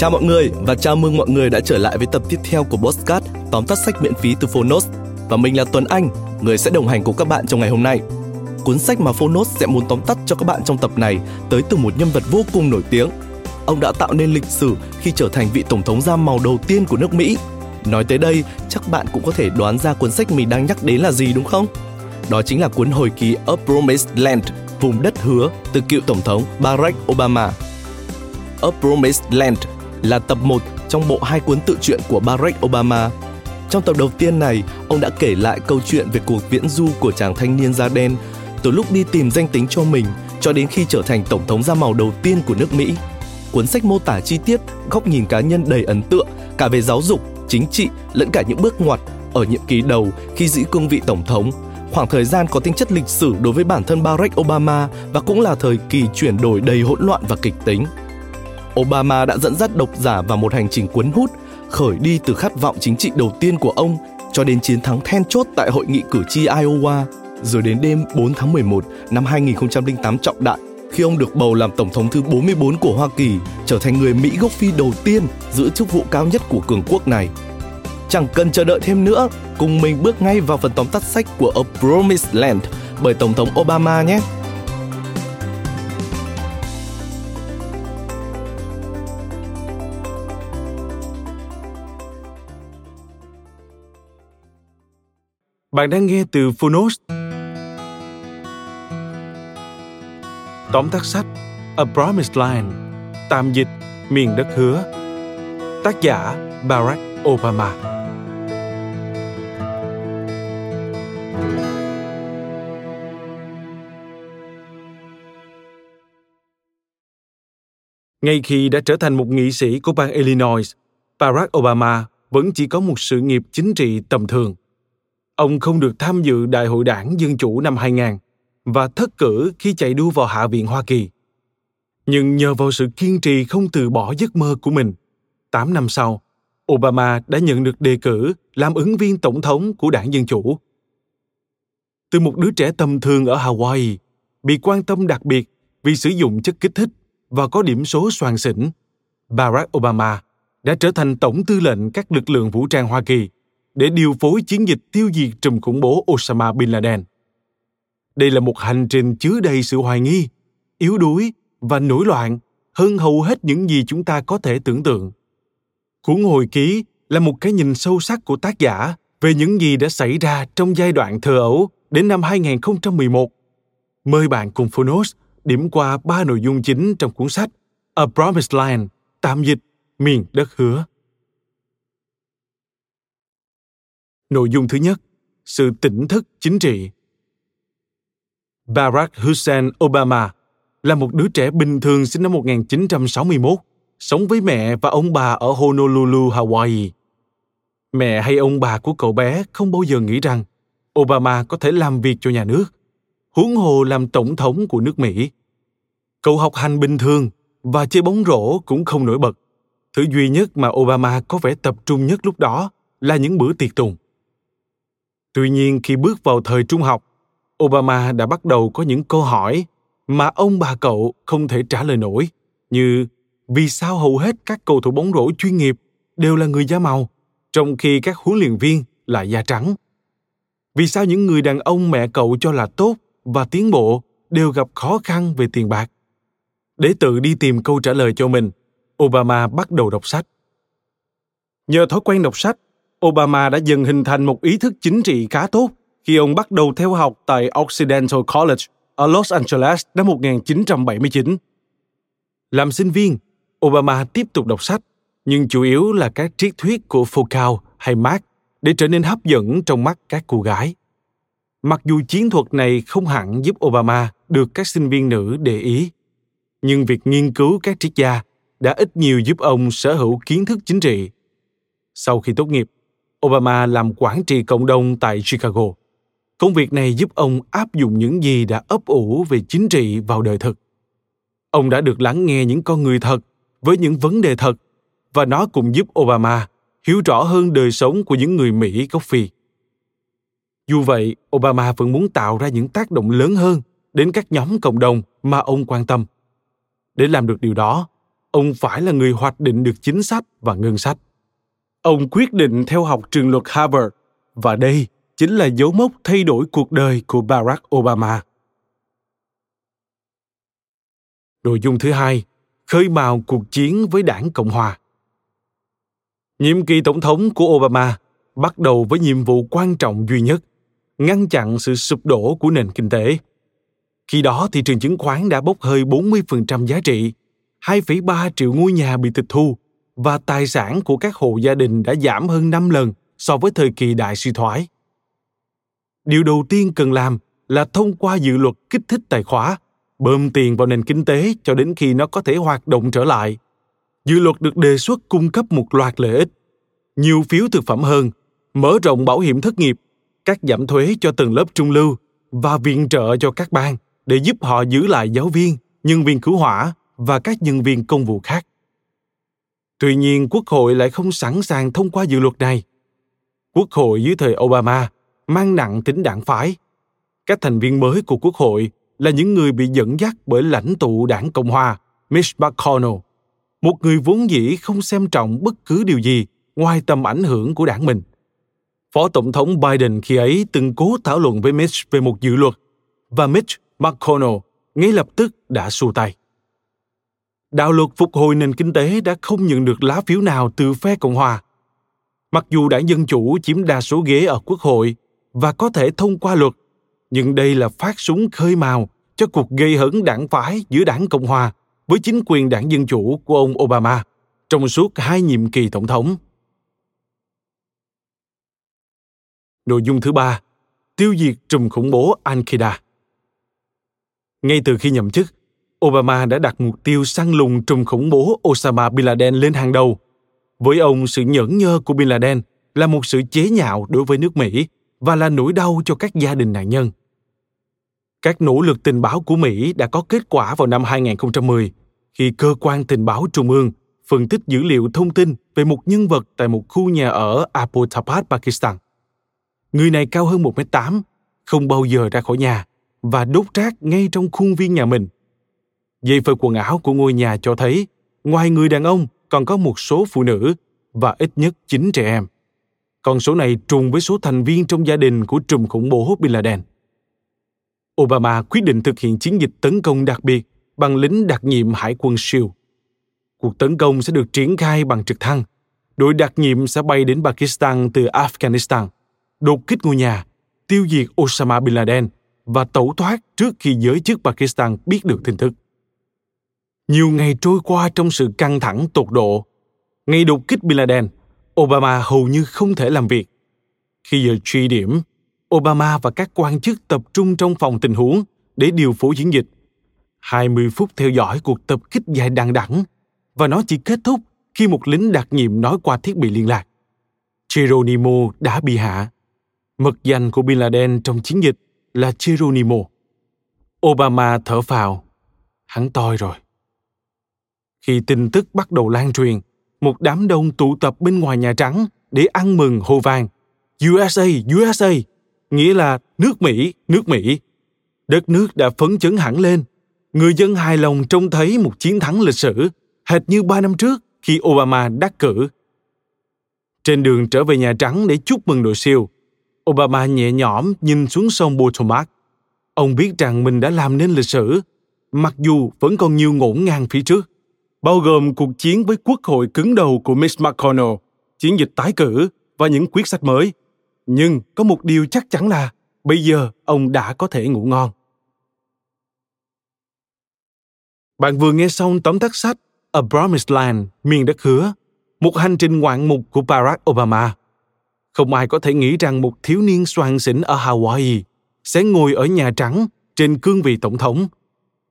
Chào mọi người và chào mừng mọi người đã trở lại với tập tiếp theo của Postcard tóm tắt sách miễn phí từ Phonos. Và mình là Tuấn Anh, người sẽ đồng hành cùng các bạn trong ngày hôm nay. Cuốn sách mà Phonos sẽ muốn tóm tắt cho các bạn trong tập này tới từ một nhân vật vô cùng nổi tiếng. Ông đã tạo nên lịch sử khi trở thành vị tổng thống da màu đầu tiên của nước Mỹ. Nói tới đây, chắc bạn cũng có thể đoán ra cuốn sách mình đang nhắc đến là gì đúng không? Đó chính là cuốn hồi ký A Promised Land, vùng đất hứa từ cựu tổng thống Barack Obama. A Promised Land là tập 1 trong bộ hai cuốn tự truyện của Barack Obama. Trong tập đầu tiên này, ông đã kể lại câu chuyện về cuộc viễn du của chàng thanh niên da đen từ lúc đi tìm danh tính cho mình cho đến khi trở thành tổng thống da màu đầu tiên của nước Mỹ. Cuốn sách mô tả chi tiết, góc nhìn cá nhân đầy ấn tượng cả về giáo dục, chính trị lẫn cả những bước ngoặt ở nhiệm kỳ đầu khi giữ cương vị tổng thống khoảng thời gian có tính chất lịch sử đối với bản thân Barack Obama và cũng là thời kỳ chuyển đổi đầy hỗn loạn và kịch tính. Obama đã dẫn dắt độc giả vào một hành trình cuốn hút, khởi đi từ khát vọng chính trị đầu tiên của ông cho đến chiến thắng then chốt tại hội nghị cử tri Iowa, rồi đến đêm 4 tháng 11 năm 2008 trọng đại khi ông được bầu làm tổng thống thứ 44 của Hoa Kỳ, trở thành người Mỹ gốc Phi đầu tiên giữ chức vụ cao nhất của cường quốc này. Chẳng cần chờ đợi thêm nữa, cùng mình bước ngay vào phần tóm tắt sách của A Promised Land bởi Tổng thống Obama nhé. Bạn đang nghe từ Phonos. Tóm tắt sách A Promised Land, tạm dịch miền đất hứa. Tác giả Barack Obama. Ngay khi đã trở thành một nghị sĩ của bang Illinois, Barack Obama vẫn chỉ có một sự nghiệp chính trị tầm thường. Ông không được tham dự Đại hội đảng Dân Chủ năm 2000 và thất cử khi chạy đua vào Hạ viện Hoa Kỳ. Nhưng nhờ vào sự kiên trì không từ bỏ giấc mơ của mình, 8 năm sau, Obama đã nhận được đề cử làm ứng viên tổng thống của đảng Dân Chủ. Từ một đứa trẻ tầm thường ở Hawaii, bị quan tâm đặc biệt vì sử dụng chất kích thích và có điểm số soàn xỉn, Barack Obama đã trở thành tổng tư lệnh các lực lượng vũ trang Hoa Kỳ để điều phối chiến dịch tiêu diệt trùm khủng bố Osama Bin Laden. Đây là một hành trình chứa đầy sự hoài nghi, yếu đuối và nổi loạn hơn hầu hết những gì chúng ta có thể tưởng tượng. Cuốn hồi ký là một cái nhìn sâu sắc của tác giả về những gì đã xảy ra trong giai đoạn thờ ấu đến năm 2011. Mời bạn cùng Phonos điểm qua ba nội dung chính trong cuốn sách A Promised Land, tạm dịch miền đất hứa. Nội dung thứ nhất, sự tỉnh thức chính trị. Barack Hussein Obama là một đứa trẻ bình thường sinh năm 1961, sống với mẹ và ông bà ở Honolulu, Hawaii. Mẹ hay ông bà của cậu bé không bao giờ nghĩ rằng Obama có thể làm việc cho nhà nước, huống hồ làm tổng thống của nước Mỹ. Cậu học hành bình thường và chơi bóng rổ cũng không nổi bật. Thứ duy nhất mà Obama có vẻ tập trung nhất lúc đó là những bữa tiệc tùng. Tuy nhiên khi bước vào thời trung học, Obama đã bắt đầu có những câu hỏi mà ông bà cậu không thể trả lời nổi, như vì sao hầu hết các cầu thủ bóng rổ chuyên nghiệp đều là người da màu, trong khi các huấn luyện viên là da trắng? Vì sao những người đàn ông mẹ cậu cho là tốt và tiến bộ đều gặp khó khăn về tiền bạc? Để tự đi tìm câu trả lời cho mình, Obama bắt đầu đọc sách. Nhờ thói quen đọc sách, Obama đã dần hình thành một ý thức chính trị khá tốt khi ông bắt đầu theo học tại Occidental College ở Los Angeles năm 1979. Làm sinh viên, Obama tiếp tục đọc sách, nhưng chủ yếu là các triết thuyết của Foucault hay Marx để trở nên hấp dẫn trong mắt các cô gái. Mặc dù chiến thuật này không hẳn giúp Obama được các sinh viên nữ để ý, nhưng việc nghiên cứu các triết gia đã ít nhiều giúp ông sở hữu kiến thức chính trị. Sau khi tốt nghiệp, Obama làm quản trị cộng đồng tại Chicago. Công việc này giúp ông áp dụng những gì đã ấp ủ về chính trị vào đời thực. Ông đã được lắng nghe những con người thật với những vấn đề thật và nó cũng giúp Obama hiểu rõ hơn đời sống của những người Mỹ gốc Phi. Dù vậy, Obama vẫn muốn tạo ra những tác động lớn hơn đến các nhóm cộng đồng mà ông quan tâm. Để làm được điều đó, ông phải là người hoạch định được chính sách và ngân sách. Ông quyết định theo học trường luật Harvard và đây chính là dấu mốc thay đổi cuộc đời của Barack Obama. Nội dung thứ hai, khơi mào cuộc chiến với đảng Cộng hòa. Nhiệm kỳ tổng thống của Obama bắt đầu với nhiệm vụ quan trọng duy nhất, ngăn chặn sự sụp đổ của nền kinh tế. Khi đó thị trường chứng khoán đã bốc hơi 40% giá trị, 2,3 triệu ngôi nhà bị tịch thu và tài sản của các hộ gia đình đã giảm hơn 5 lần so với thời kỳ đại suy thoái. Điều đầu tiên cần làm là thông qua dự luật kích thích tài khóa, bơm tiền vào nền kinh tế cho đến khi nó có thể hoạt động trở lại. Dự luật được đề xuất cung cấp một loạt lợi ích, nhiều phiếu thực phẩm hơn, mở rộng bảo hiểm thất nghiệp, các giảm thuế cho tầng lớp trung lưu và viện trợ cho các bang để giúp họ giữ lại giáo viên, nhân viên cứu hỏa và các nhân viên công vụ khác. Tuy nhiên, Quốc hội lại không sẵn sàng thông qua dự luật này. Quốc hội dưới thời Obama mang nặng tính đảng phái. Các thành viên mới của Quốc hội là những người bị dẫn dắt bởi lãnh tụ đảng Cộng hòa Mitch McConnell, một người vốn dĩ không xem trọng bất cứ điều gì ngoài tầm ảnh hưởng của đảng mình. Phó Tổng thống Biden khi ấy từng cố thảo luận với Mitch về một dự luật và Mitch McConnell ngay lập tức đã xua tay. Đạo luật phục hồi nền kinh tế đã không nhận được lá phiếu nào từ phe Cộng hòa. Mặc dù đảng Dân Chủ chiếm đa số ghế ở Quốc hội và có thể thông qua luật, nhưng đây là phát súng khơi mào cho cuộc gây hấn đảng phái giữa đảng Cộng hòa với chính quyền đảng Dân Chủ của ông Obama trong suốt hai nhiệm kỳ tổng thống. Nội dung thứ ba, tiêu diệt trùm khủng bố Al-Qaeda. Ngay từ khi nhậm chức, Obama đã đặt mục tiêu săn lùng trùm khủng bố Osama Bin Laden lên hàng đầu. Với ông, sự nhẫn nhơ của Bin Laden là một sự chế nhạo đối với nước Mỹ và là nỗi đau cho các gia đình nạn nhân. Các nỗ lực tình báo của Mỹ đã có kết quả vào năm 2010 khi cơ quan tình báo trung ương phân tích dữ liệu thông tin về một nhân vật tại một khu nhà ở Abbottabad, Pakistan. Người này cao hơn 1m8, không bao giờ ra khỏi nhà và đốt rác ngay trong khuôn viên nhà mình. Dây phơi quần áo của ngôi nhà cho thấy, ngoài người đàn ông còn có một số phụ nữ và ít nhất 9 trẻ em. Con số này trùng với số thành viên trong gia đình của trùm khủng bố Bin Laden. Obama quyết định thực hiện chiến dịch tấn công đặc biệt bằng lính đặc nhiệm hải quân SEAL. Cuộc tấn công sẽ được triển khai bằng trực thăng. Đội đặc nhiệm sẽ bay đến Pakistan từ Afghanistan, đột kích ngôi nhà, tiêu diệt Osama Bin Laden và tẩu thoát trước khi giới chức Pakistan biết được tin tức. Nhiều ngày trôi qua trong sự căng thẳng tột độ. Ngày đột kích Bin Laden, Obama hầu như không thể làm việc. Khi giờ truy điểm, Obama và các quan chức tập trung trong phòng tình huống để điều phối chiến dịch. 20 phút theo dõi cuộc tập kích dài đằng đẵng và nó chỉ kết thúc khi một lính đặc nhiệm nói qua thiết bị liên lạc. Geronimo đã bị hạ. Mật danh của Bin Laden trong chiến dịch là Geronimo. Obama thở phào. Hắn toi rồi. Khi tin tức bắt đầu lan truyền, một đám đông tụ tập bên ngoài Nhà Trắng để ăn mừng hô vang. USA, USA, nghĩa là nước Mỹ, nước Mỹ. Đất nước đã phấn chấn hẳn lên. Người dân hài lòng trông thấy một chiến thắng lịch sử, hệt như ba năm trước khi Obama đắc cử. Trên đường trở về Nhà Trắng để chúc mừng đội siêu, Obama nhẹ nhõm nhìn xuống sông Potomac. Ông biết rằng mình đã làm nên lịch sử, mặc dù vẫn còn nhiều ngổn ngang phía trước bao gồm cuộc chiến với quốc hội cứng đầu của Mitch McConnell, chiến dịch tái cử và những quyết sách mới. Nhưng có một điều chắc chắn là bây giờ ông đã có thể ngủ ngon. Bạn vừa nghe xong tóm tắt sách A Promised Land, miền đất hứa, một hành trình ngoạn mục của Barack Obama. Không ai có thể nghĩ rằng một thiếu niên soàn xỉn ở Hawaii sẽ ngồi ở Nhà Trắng trên cương vị tổng thống.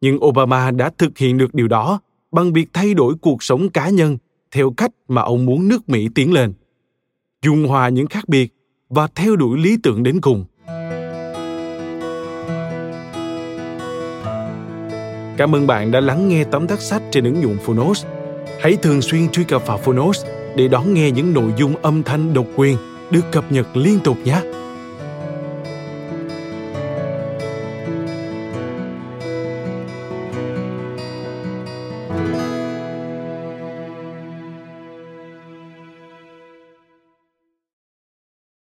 Nhưng Obama đã thực hiện được điều đó bằng việc thay đổi cuộc sống cá nhân theo cách mà ông muốn nước Mỹ tiến lên. Dung hòa những khác biệt và theo đuổi lý tưởng đến cùng. Cảm ơn bạn đã lắng nghe tóm tắt sách trên ứng dụng Phonos. Hãy thường xuyên truy cập vào Phonos để đón nghe những nội dung âm thanh độc quyền được cập nhật liên tục nhé.